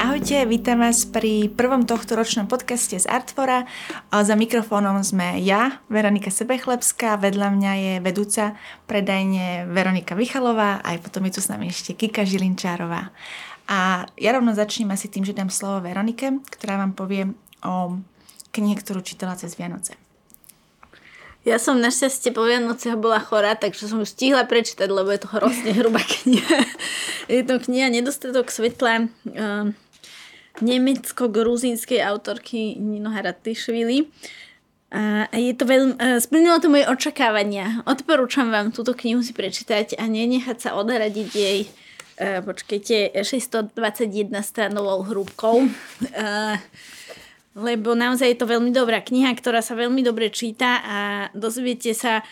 Ahojte, vítam vás pri prvom tohto ročnom podcaste z Artfora. Za mikrofónom sme ja, Veronika Sebechlebská, vedľa mňa je vedúca predajne Veronika Michalová, aj potom je tu s nami ešte Kika Žilinčárová. A ja rovno začnem asi tým, že dám slovo Veronike, ktorá vám povie o knihe, ktorú čítala cez Vianoce. Ja som našťastie po Vianociach bola chorá, takže som ju stihla prečítať, lebo je to hrozne hrubá kniha. je to kniha Nedostatok svetla uh, nemecko-gruzínskej autorky Nino Haratišvili. A je to veľmi, uh, splnilo to moje očakávania. Odporúčam vám túto knihu si prečítať a nenechať sa odradiť jej uh, počkejte, 621 stranovou hrúbkou. Uh, lebo naozaj je to veľmi dobrá kniha, ktorá sa veľmi dobre číta a dozviete sa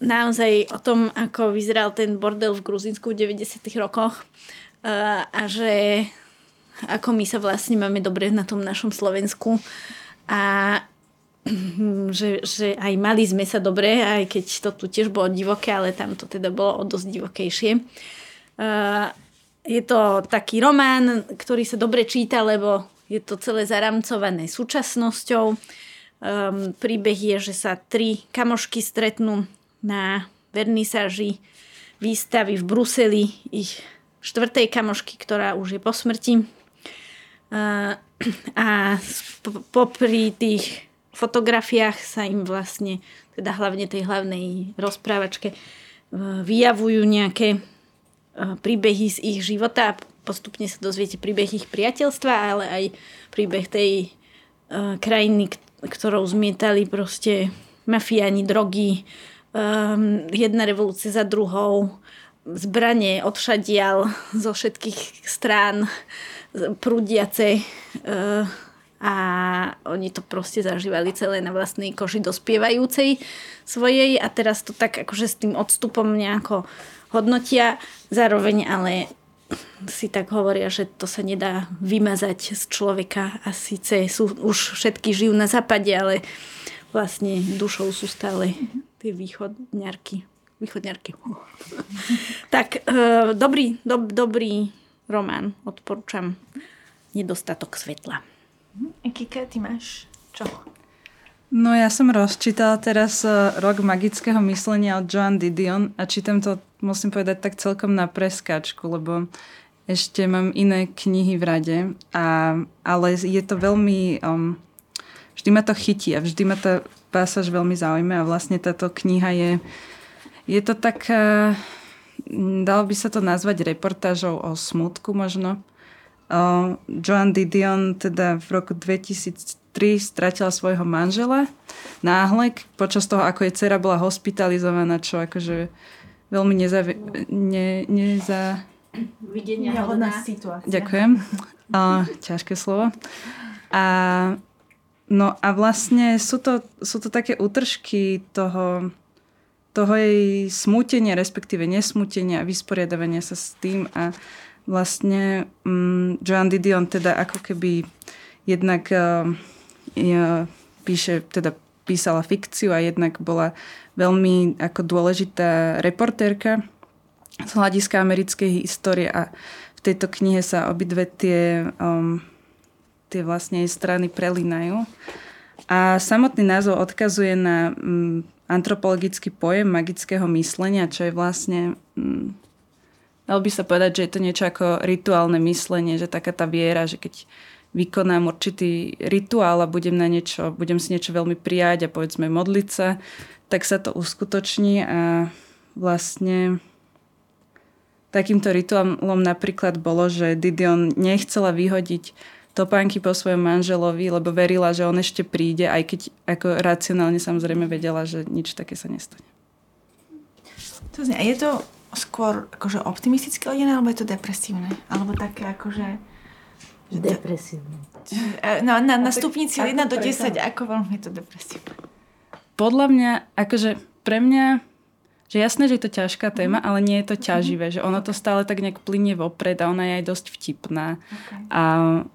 naozaj o tom, ako vyzeral ten bordel v Gruzinsku v 90. rokoch a že ako my sa vlastne máme dobre na tom našom Slovensku a že, že aj mali sme sa dobre, aj keď to tu tiež bolo divoké, ale tam to teda bolo o dosť divokejšie. Je to taký román, ktorý sa dobre číta, lebo je to celé zaramcované súčasnosťou. Um, príbeh je, že sa tri kamošky stretnú na vernisáži výstavy v Bruseli ich štvrtej kamošky, ktorá už je po smrti. A popri tých fotografiách sa im vlastne, teda hlavne tej hlavnej rozprávačke, vyjavujú nejaké uh, príbehy z ich života. Postupne sa dozviete príbeh ich priateľstva, ale aj príbeh tej uh, krajiny, ktorou zmietali proste mafiáni, drogy, um, jedna revolúcia za druhou, zbranie odšadial zo všetkých strán, prúdiace uh, a oni to proste zažívali celé na vlastnej koži dospievajúcej svojej a teraz to tak akože s tým odstupom nejako hodnotia, zároveň ale si tak hovoria, že to sa nedá vymazať z človeka a síce sú, už všetky žijú na západe, ale vlastne dušou sú stále tie východňarky. Východňarky. tak, e, dobrý, do, dobrý román, odporúčam. Nedostatok svetla. Kika, ty máš čo? No ja som rozčítala teraz e, Rok magického myslenia od Joan Didion a čítam to, musím povedať, tak celkom na preskáčku, lebo ešte mám iné knihy v rade, a, ale je to veľmi... Um, vždy ma to chytí a vždy ma tá pásaž veľmi zaujíma a vlastne táto kniha je... Je to tak... dalo by sa to nazvať reportážou o smutku možno. Uh, Joan Didion teda v roku 2000 stratila svojho manžela náhle počas toho, ako jej dcera bola hospitalizovaná, čo akože veľmi nezavi... ne, neza... Videnia hodná situácia. Ďakujem. A, ťažké slovo. A, no a vlastne sú to, sú to také útržky toho, toho jej smútenia, respektíve nesmútenia a vysporiadavania sa s tým a vlastne um, Joan Didion teda ako keby jednak uh, píše, teda písala fikciu a jednak bola veľmi ako dôležitá reportérka z hľadiska americkej histórie a v tejto knihe sa obidve tie, um, tie vlastne strany prelínajú. A samotný názov odkazuje na um, antropologický pojem magického myslenia, čo je vlastne um, dalo by sa povedať, že je to niečo ako rituálne myslenie, že taká tá viera, že keď vykonám určitý rituál a budem na niečo, budem si niečo veľmi prijať a povedzme modliť sa, tak sa to uskutoční a vlastne takýmto rituálom napríklad bolo, že Didion nechcela vyhodiť topánky po svojom manželovi, lebo verila, že on ešte príde, aj keď ako racionálne samozrejme vedela, že nič také sa nestane. To znie, a je to skôr akože optimistické ladené, alebo je to depresívne? Alebo také akože Depresívne. No, na, na stupnici 1 do 10, ako veľmi je to depresívne? Podľa mňa, akože pre mňa, že jasné, že je to ťažká téma, mhm. ale nie je to mhm. ťaživé, že ono to stále tak nejak plynie vopred a ona je aj dosť vtipná. Okay. A,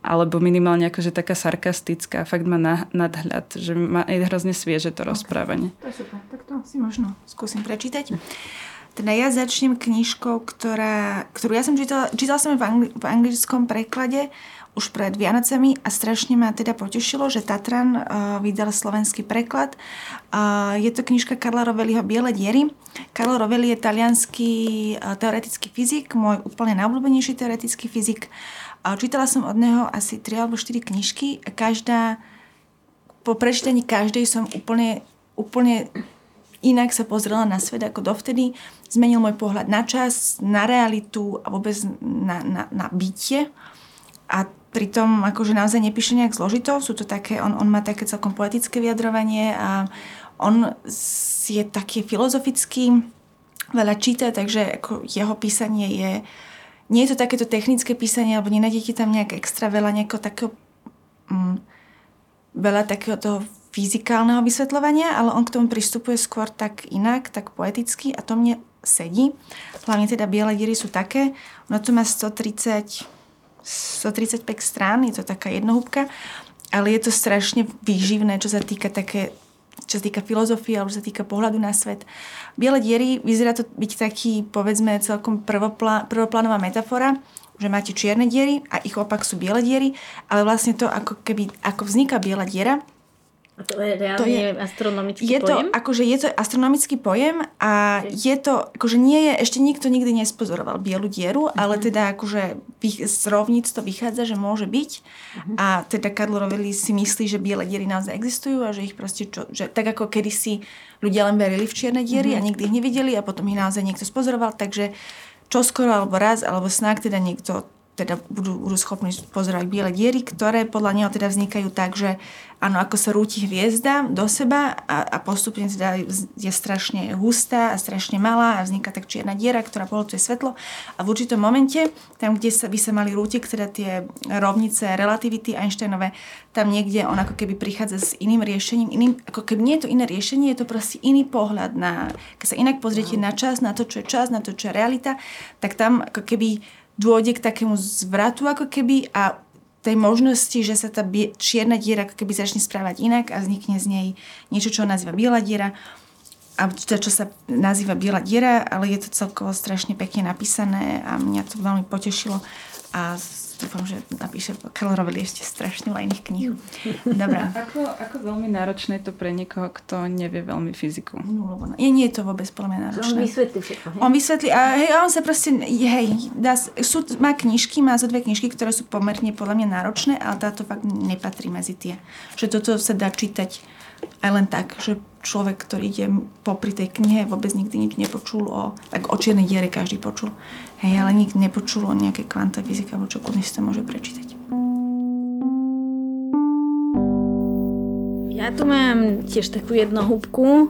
alebo minimálne akože taká sarkastická, fakt má na, nadhľad, že má aj hrozne svieže to okay. rozprávanie. To je super, tak to si možno skúsim prečítať. Teda ja začnem knižkou, ktorá, ktorú ja som čítala, čítala som v, angli, v anglickom preklade už pred Vianocami a strašne ma teda potešilo, že Tatran uh, vydal slovenský preklad. Uh, je to knižka Karla Rovelliho Biele diery. Karlo Rovelli je talianský uh, teoretický fyzik, môj úplne najobľúbenejší teoretický fyzik. Uh, čítala som od neho asi 3 alebo 4 knižky a každá, po prečítaní každej som úplne, úplne inak sa pozrela na svet ako dovtedy. Zmenil môj pohľad na čas, na realitu a vôbec na, na, na bytie. A pritom akože naozaj nepíše nejak zložito, sú to také, on, on má také celkom poetické vyjadrovanie a on je taký filozofický, veľa číta, takže ako jeho písanie je, nie je to takéto technické písanie, alebo nenájdete tam nejak extra veľa nejakého takého, mm, veľa takého toho fyzikálneho vysvetľovania, ale on k tomu pristupuje skôr tak inak, tak poeticky a to mne sedí. Hlavne teda biele díry sú také, ono to má 130 135 strán, je to taká jednohúbka, ale je to strašne výživné, čo sa týka také čo sa týka filozofie alebo čo sa týka pohľadu na svet. Biele diery vyzerá to byť taký, povedzme, celkom prvoplá, prvoplánová metafora, že máte čierne diery a ich opak sú biele diery, ale vlastne to, ako keby, ako vzniká biela diera, a to je reálne to je, astronomický je pojem? To, akože je to astronomický pojem a je to, akože nie je, ešte nikto nikdy nespozoroval bielu dieru, uh-huh. ale teda akože z rovnic to vychádza, že môže byť uh-huh. a teda Karlo Rovelli si myslí, že biele diery naozaj existujú a že ich proste, čo, že tak ako kedysi ľudia len verili v čierne diery uh-huh. a nikdy ich nevideli a potom ich naozaj niekto spozoroval, takže čoskoro alebo raz alebo snak teda niekto teda budú, budú schopní pozerať biele diery, ktoré podľa neho teda vznikajú tak, že áno, ako sa rúti hviezda do seba a, a postupne teda je strašne hustá a strašne malá a vzniká tak čierna diera, ktorá polotuje svetlo. A v určitom momente, tam, kde sa, by sa mali rútiť, teda tie rovnice relativity Einsteinové, tam niekde on ako keby prichádza s iným riešením, iným, ako keby nie je to iné riešenie, je to proste iný pohľad na, keď sa inak pozriete na čas, na to, čo je čas, na to, čo je realita, tak tam ako keby dôjde k takému zvratu ako keby a tej možnosti, že sa tá čierna diera ako keby začne správať inak a vznikne z nej niečo, čo nazýva biela diera. A to, čo sa nazýva biela diera, ale je to celkovo strašne pekne napísané a mňa to veľmi potešilo a dúfam, že napíše Karol Roveli ešte strašne veľa iných kníh. Dobre. Ako, ako veľmi náročné je to pre niekoho, kto nevie veľmi fyziku? No, lebo nie, nie je to vôbec podľa mňa náročné. On vysvetlí všetko. Hej? On vysvetlí a hej, on sa proste, hej, dá, sú, má knižky, má zo dve knižky, ktoré sú pomerne podľa mňa náročné, ale táto fakt nepatrí medzi tie. Že toto sa dá čítať aj len tak, že človek, ktorý ide popri tej knihe, vôbec nikdy nič nepočul o, tak o čiernej diere každý počul. Hej, ale nikdy nepočul o nejaké kvanta fyzika, alebo čo si to môže prečítať. Ja tu mám tiež takú jednohúbku e,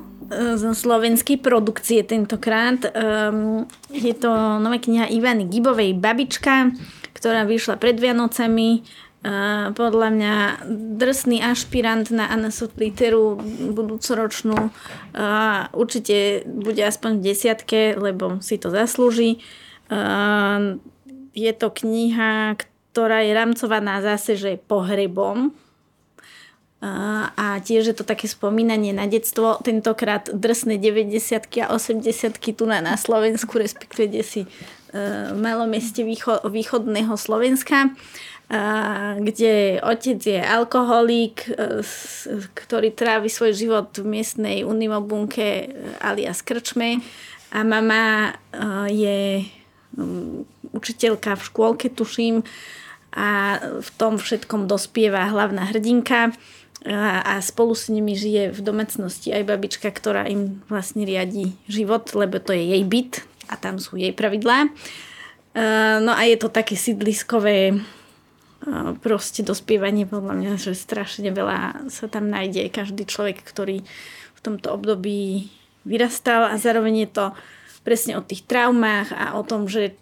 zo slovenskej produkcie tentokrát. Um, je to nová kniha Ivany Gibovej Babička, ktorá vyšla pred Vianocami podľa mňa drsný ašpirant na Anasut literu budúcoročnú. Uh, určite bude aspoň v desiatke, lebo si to zaslúži. Uh, je to kniha, ktorá je rámcovaná zase, že pohrebom. A tiež je to také spomínanie na detstvo, tentokrát drsné 90 a 80 tu na, na Slovensku, respektíve si uh, malom meste výcho, východného Slovenska. Uh, kde otec je alkoholík, e, ktorý trávi svoj život v miestnej unimobunke e, alias krčme a mama e, je učiteľka v škôlke, tuším, a v tom všetkom dospieva hlavná hrdinka a spolu s nimi žije v domácnosti aj babička, ktorá im vlastne riadi život, lebo to je jej byt a tam sú jej pravidlá. No a je to také sídliskové proste dospievanie podľa mňa, že strašne veľa sa tam nájde. Každý človek, ktorý v tomto období vyrastal a zároveň je to presne o tých traumách a o tom, že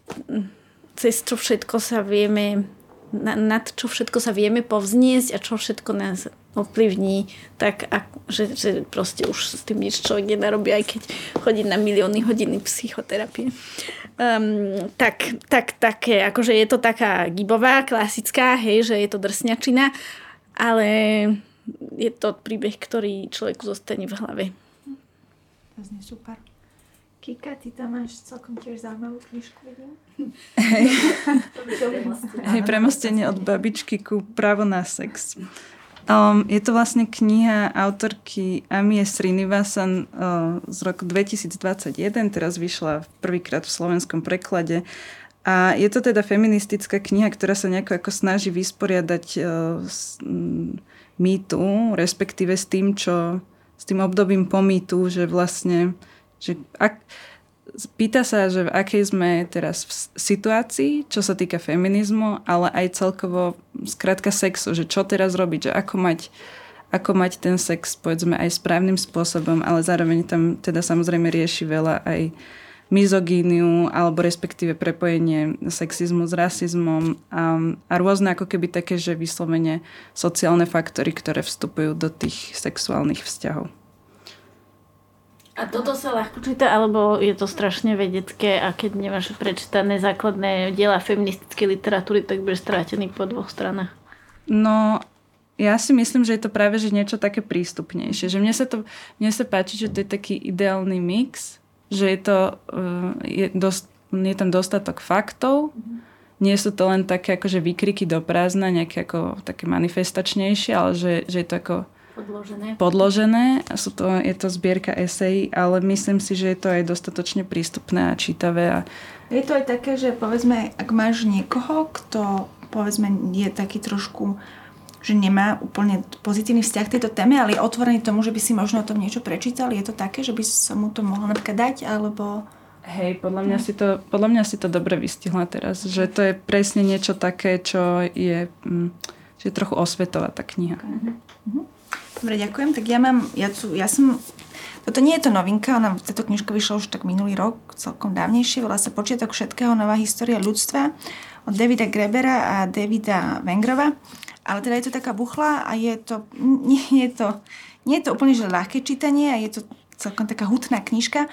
cez čo všetko sa vieme nad čo všetko sa vieme povzniesť a čo všetko nás ovplyvní, tak že, že proste už s tým nič človek nenarobí, aj keď chodí na milióny hodiny psychoterapie. Um, tak, tak, také, akože je to taká gibová, klasická, hej, že je to drsňačina, ale je to príbeh, ktorý človeku zostane v hlave. To znie super. Kika, ty tam máš celkom tiež zaujímavú knižku, vidím. Hej, Hej premostenie od babičky ku právo na sex. Um, je to vlastne kniha autorky Amie Srinivasan uh, z roku 2021, teraz vyšla prvýkrát v slovenskom preklade. A je to teda feministická kniha, ktorá sa nejako ako snaží vysporiadať uh, s um, mýtu, respektíve s tým, čo s tým obdobím po mýtu, že vlastne že ak, pýta sa, že v akej sme teraz v situácii, čo sa týka feminizmu, ale aj celkovo skrátka sexu, že čo teraz robiť, že ako mať, ako mať ten sex, povedzme, aj správnym spôsobom, ale zároveň tam teda samozrejme rieši veľa aj mizogíniu alebo respektíve prepojenie sexizmu s rasizmom a, a rôzne ako keby také, že vyslovene sociálne faktory, ktoré vstupujú do tých sexuálnych vzťahov. A toto sa ľahko číta, alebo je to strašne vedecké a keď nemáš prečítané základné diela feministickej literatúry, tak budeš strátený po dvoch stranách? No, ja si myslím, že je to práve že niečo také prístupnejšie. Že mne sa, to, mne sa páči, že to je taký ideálny mix, že je, to, uh, je, dost, je tam dostatok faktov, mm-hmm. nie sú to len také akože výkriky do prázdna, nejaké ako také manifestačnejšie, ale že, že je to ako podložené. podložené. Sú to, je to zbierka esejí, ale myslím si, že je to aj dostatočne prístupné a čítavé. A... Je to aj také, že povedzme, ak máš niekoho, kto povedzme je taký trošku že nemá úplne pozitívny vzťah k tejto téme, ale je otvorený tomu, že by si možno o tom niečo prečítal. Je to také, že by sa mu to mohlo napríklad dať, alebo... Hej, podľa mňa, si to, podľa mňa si to dobre vystihla teraz, že to je presne niečo také, čo je, mm, že je trochu osvetová tá kniha. Uh-huh. Dobre, ďakujem. Tak ja mám, ja, ja som, toto nie je to novinka, ona, táto knižka vyšla už tak minulý rok, celkom dávnejšie, volá sa Počiatok všetkého, nová história ľudstva od Davida Grebera a Davida Vengrova. Ale teda je to taká buchla a je to, nie je to, nie je to úplne že ľahké čítanie a je to celkom taká hutná knižka.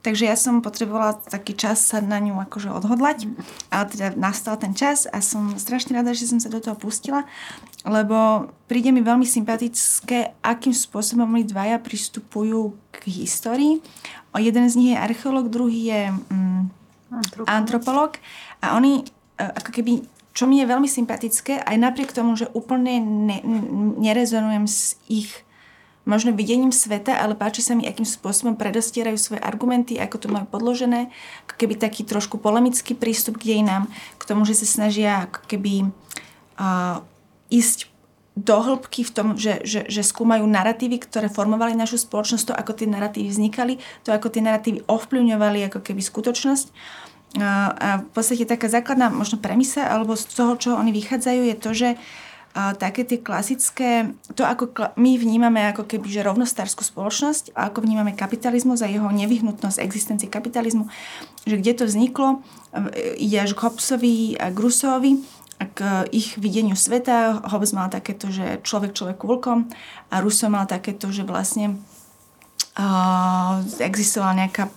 Takže ja som potrebovala taký čas sa na ňu akože odhodlať, ale teda nastal ten čas a som strašne rada, že som sa do toho pustila, lebo príde mi veľmi sympatické, akým spôsobom oni dvaja pristupujú k histórii. O jeden z nich je archeológ, druhý je mm, antropolog. antropolog a oni e, ako keby čo mi je veľmi sympatické, aj napriek tomu, že úplne ne, nerezonujem s ich možno videním sveta, ale páči sa mi, akým spôsobom predostierajú svoje argumenty, ako to majú podložené, ako keby taký trošku polemický prístup k dejinám, k tomu, že sa snažia keby uh, ísť do hĺbky v tom, že, že, že skúmajú narratívy, ktoré formovali našu spoločnosť, to, ako tie narratívy vznikali, to, ako tie narratívy ovplyvňovali ako keby skutočnosť. A v podstate taká základná možno premisa, alebo z toho, čo oni vychádzajú, je to, že uh, také tie klasické, to ako kla- my vnímame ako keby, že rovnostárskú spoločnosť a ako vnímame kapitalizmus a jeho nevyhnutnosť existencie kapitalizmu, že kde to vzniklo, ide až k Hobbesovi a Grusovi a k ich videniu sveta. Hobbes mal takéto, že človek človeku vlkom a Russo mal takéto, že vlastne uh, existovala nejaká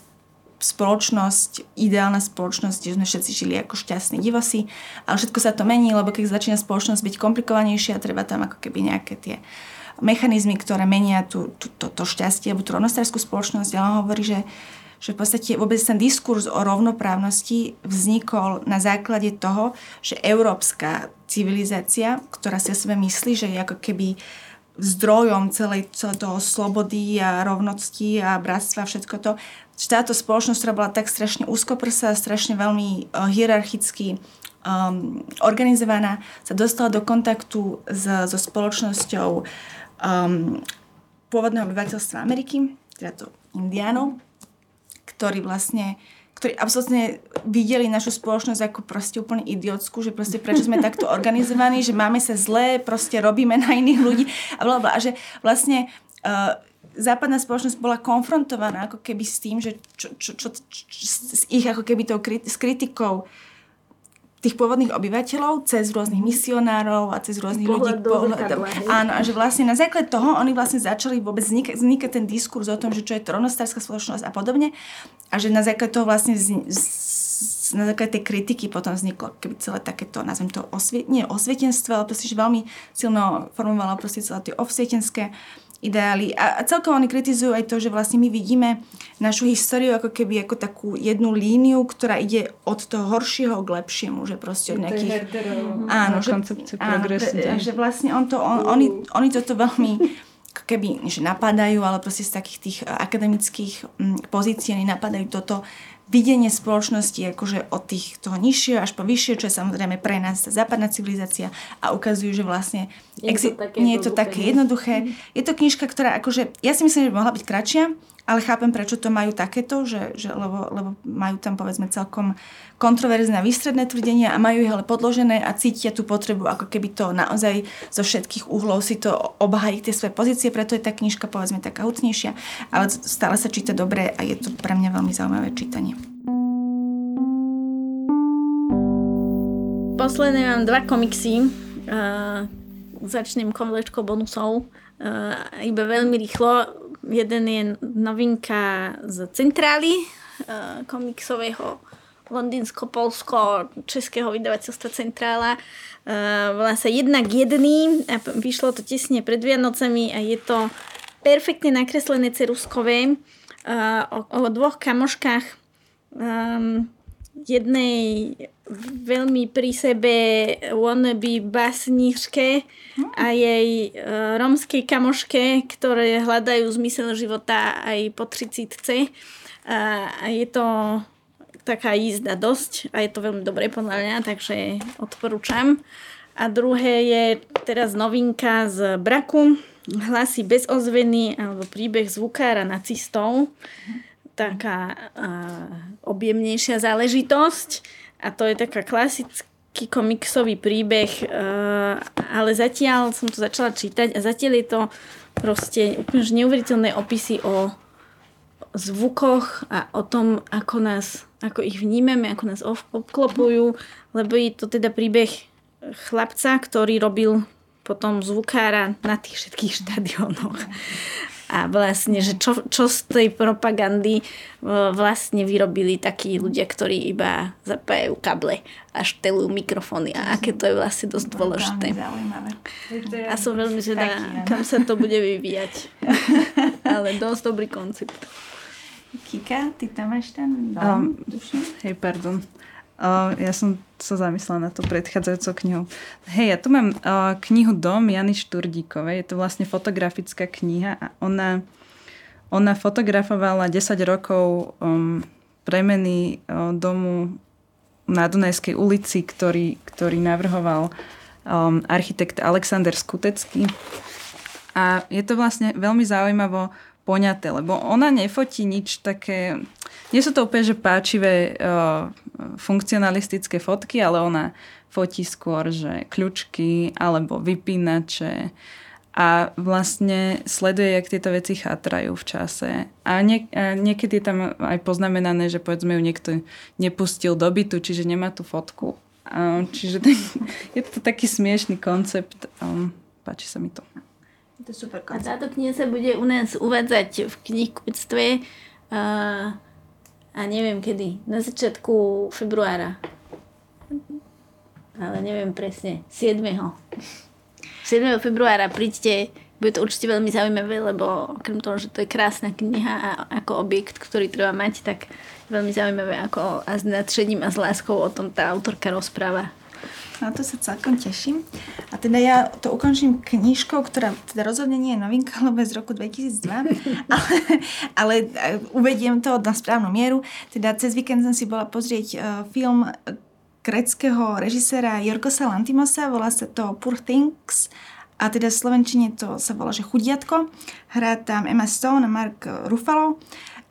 spoločnosť, ideálna spoločnosť, kde sme všetci žili ako šťastní divosi, ale všetko sa to mení, lebo keď začína spoločnosť byť komplikovanejšia, treba tam ako keby nejaké tie mechanizmy, ktoré menia tú, tú, to, to šťastie alebo tú rovnostárskú spoločnosť. Ale on hovorí, že, že v podstate vôbec ten diskurs o rovnoprávnosti vznikol na základe toho, že európska civilizácia, ktorá si o sebe myslí, že je ako keby zdrojom celej, celej toho slobody a rovnosti a bratstva a všetko to, že táto spoločnosť, ktorá bola tak strašne úzkoprsá, strašne veľmi uh, hierarchicky um, organizovaná, sa dostala do kontaktu s, so spoločnosťou um, pôvodného obyvateľstva Ameriky, teda to indiánov, ktorí vlastne ktorí absolútne videli našu spoločnosť ako proste úplne idiotskú, že proste prečo sme takto organizovaní, že máme sa zlé, proste robíme na iných ľudí a bla, bla. A že vlastne uh, západná spoločnosť bola konfrontovaná ako keby s tým, že čo, čo, čo, čo, s ich ako keby tou krit, s kritikou tých pôvodných obyvateľov cez rôznych misionárov a cez rôznych pohľad ľudí. Pohľad, áno, a že vlastne na základe toho oni vlastne začali vôbec vznikať, vznikať ten diskurs o tom, že čo je rovnostárska spoločnosť a podobne. A že na základe toho vlastne z, z, na základe tej kritiky potom vzniklo keby celé takéto, nazvem to, osvie, nie osvietenstvo, ale proste, že veľmi silno formovalo proste celé tie osvietenské ideály. A, a celkovo oni kritizujú aj to, že vlastne my vidíme našu históriu ako keby ako takú jednu líniu, ktorá ide od toho horšieho k lepšiemu, že proste od nejakých... Áno, že, áno pre, že vlastne on to, on, oni, oni toto veľmi keby, že napadajú, ale proste z takých tých akademických pozícií oni napadajú toto videnie spoločnosti akože od tých toho nižšieho až po vyššie, čo je samozrejme pre nás západná civilizácia a ukazujú, že vlastne exi- to nie je to také jednoduché. Je to knižka, ktorá akože, ja si myslím, že by mohla byť kratšia, ale chápem, prečo to majú takéto, že, že, lebo, lebo majú tam povedzme celkom kontroverzné výstredné tvrdenia a majú ich ale podložené a cítia tú potrebu, ako keby to naozaj zo všetkých uhlov si to obhájí tie svoje pozície, preto je tá knižka povedzme taká hutnejšia, ale stále sa číta dobre a je to pre mňa veľmi zaujímavé čítanie. Posledné mám dva komiksy. Uh, začnem kolečko bonusov. Uh, iba veľmi rýchlo Jeden je novinka z Centrály uh, komiksového londýnsko-polsko-českého vydavateľstva Centrála. Uh, volá sa Jednak jedný a vyšlo to tesne pred Vianocami a je to perfektne nakreslené ceruskové uh, o, dvoch kamoškách. Um, jednej veľmi pri sebe wannabe básničke a jej uh, romskej kamoške, ktoré hľadajú zmysel života aj po 30 a, a je to taká jízda dosť a je to veľmi dobré podľa mňa, takže odporúčam. A druhé je teraz novinka z Braku, hlasy bez ozveny alebo príbeh zvukára nacistov. Taká uh, objemnejšia záležitosť. A to je taká klasický komiksový príbeh, uh, ale zatiaľ som to začala čítať a zatiaľ je to proste úplne neuveriteľné opisy o zvukoch a o tom, ako nás, ako ich vnímame, ako nás obklopujú, lebo je to teda príbeh chlapca, ktorý robil potom zvukára na tých všetkých štadiónoch a vlastne, že čo, čo z tej propagandy e, vlastne vyrobili takí ľudia, ktorí iba zapájajú kable a štelujú mikrofóny a aké to je vlastne dosť dôležité. A som veľmi zvedá, kam sa to bude vyvíjať. Ale dosť dobrý koncept. Kika, ty tam máš ten dom, um, Hej, pardon. Uh, ja som sa zamyslela na to predchádzajúcou knihu. Hej, ja tu mám uh, knihu Dom Jany Šturdíkovej. Je to vlastne fotografická kniha a ona, ona fotografovala 10 rokov um, premeny uh, domu na Dunajskej ulici, ktorý, ktorý navrhoval um, architekt Alexander Skutecký. A je to vlastne veľmi zaujímavo poňaté, lebo ona nefotí nič také... Nie sú to úplne že páčivé uh, funkcionalistické fotky, ale ona fotí skôr, že kľúčky alebo vypínače a vlastne sleduje, jak tieto veci chátrajú v čase. A, nie, a niekedy je tam aj poznamenané, že povedzme ju niekto nepustil do bytu, čiže nemá tú fotku. A, čiže je to taký smiešný koncept. Um, páči sa mi to. To je super koncept. A táto kniha sa bude u nás uvádzať v knihkupectve uh, a neviem kedy. Na začiatku februára. Ale neviem presne. 7. 7. februára príďte. Bude to určite veľmi zaujímavé, lebo okrem toho, že to je krásna kniha a ako objekt, ktorý treba mať, tak veľmi zaujímavé, ako a s nadšením a s láskou o tom tá autorka rozpráva. Na to sa celkom teším. A teda ja to ukončím knižkou, ktorá teda rozhodne nie je novinka, lebo je z roku 2002, ale, ale e, uvediem to na správnu mieru. Teda cez víkend som si bola pozrieť uh, film greckého režiséra Jorgosa Lantimosa, volá sa to Poor Things a teda v Slovenčine to sa volá, že Chudiatko. Hrá tam Emma Stone a Mark Ruffalo.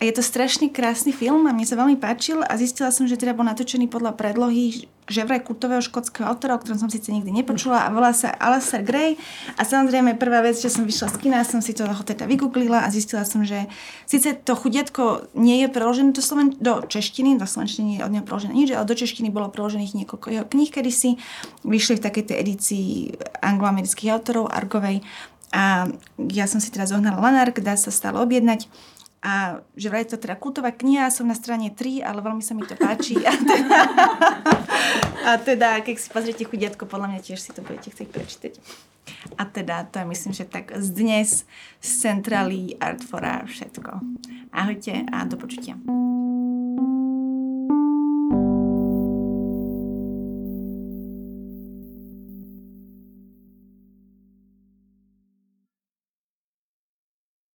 A je to strašne krásny film a mne sa veľmi páčil a zistila som, že teda bol natočený podľa predlohy že vraj kultového škótskeho autora, o ktorom som síce nikdy nepočula a volá sa Alistair Gray. A samozrejme prvá vec, že som vyšla z kina, som si to teda vygooglila a zistila som, že síce to chudiatko nie je preložené do, Sloven- do češtiny, do slovenčiny nie je od neho preložené nič, ale do češtiny bolo preložených niekoľko jeho kníh kedysi. Vyšli v takej tej edícii angloamerických autorov, Argovej. A ja som si teraz zohnala Lanark, dá sa stále objednať a že vraj to teda kultová kniha, som na strane 3, ale veľmi sa mi to páči. A teda, a teda keď si pozriete chudiatko, podľa mňa tiež si to budete chcieť prečítať. A teda to je myslím, že tak z dnes z centrály Artfora všetko. Ahojte a do počutia.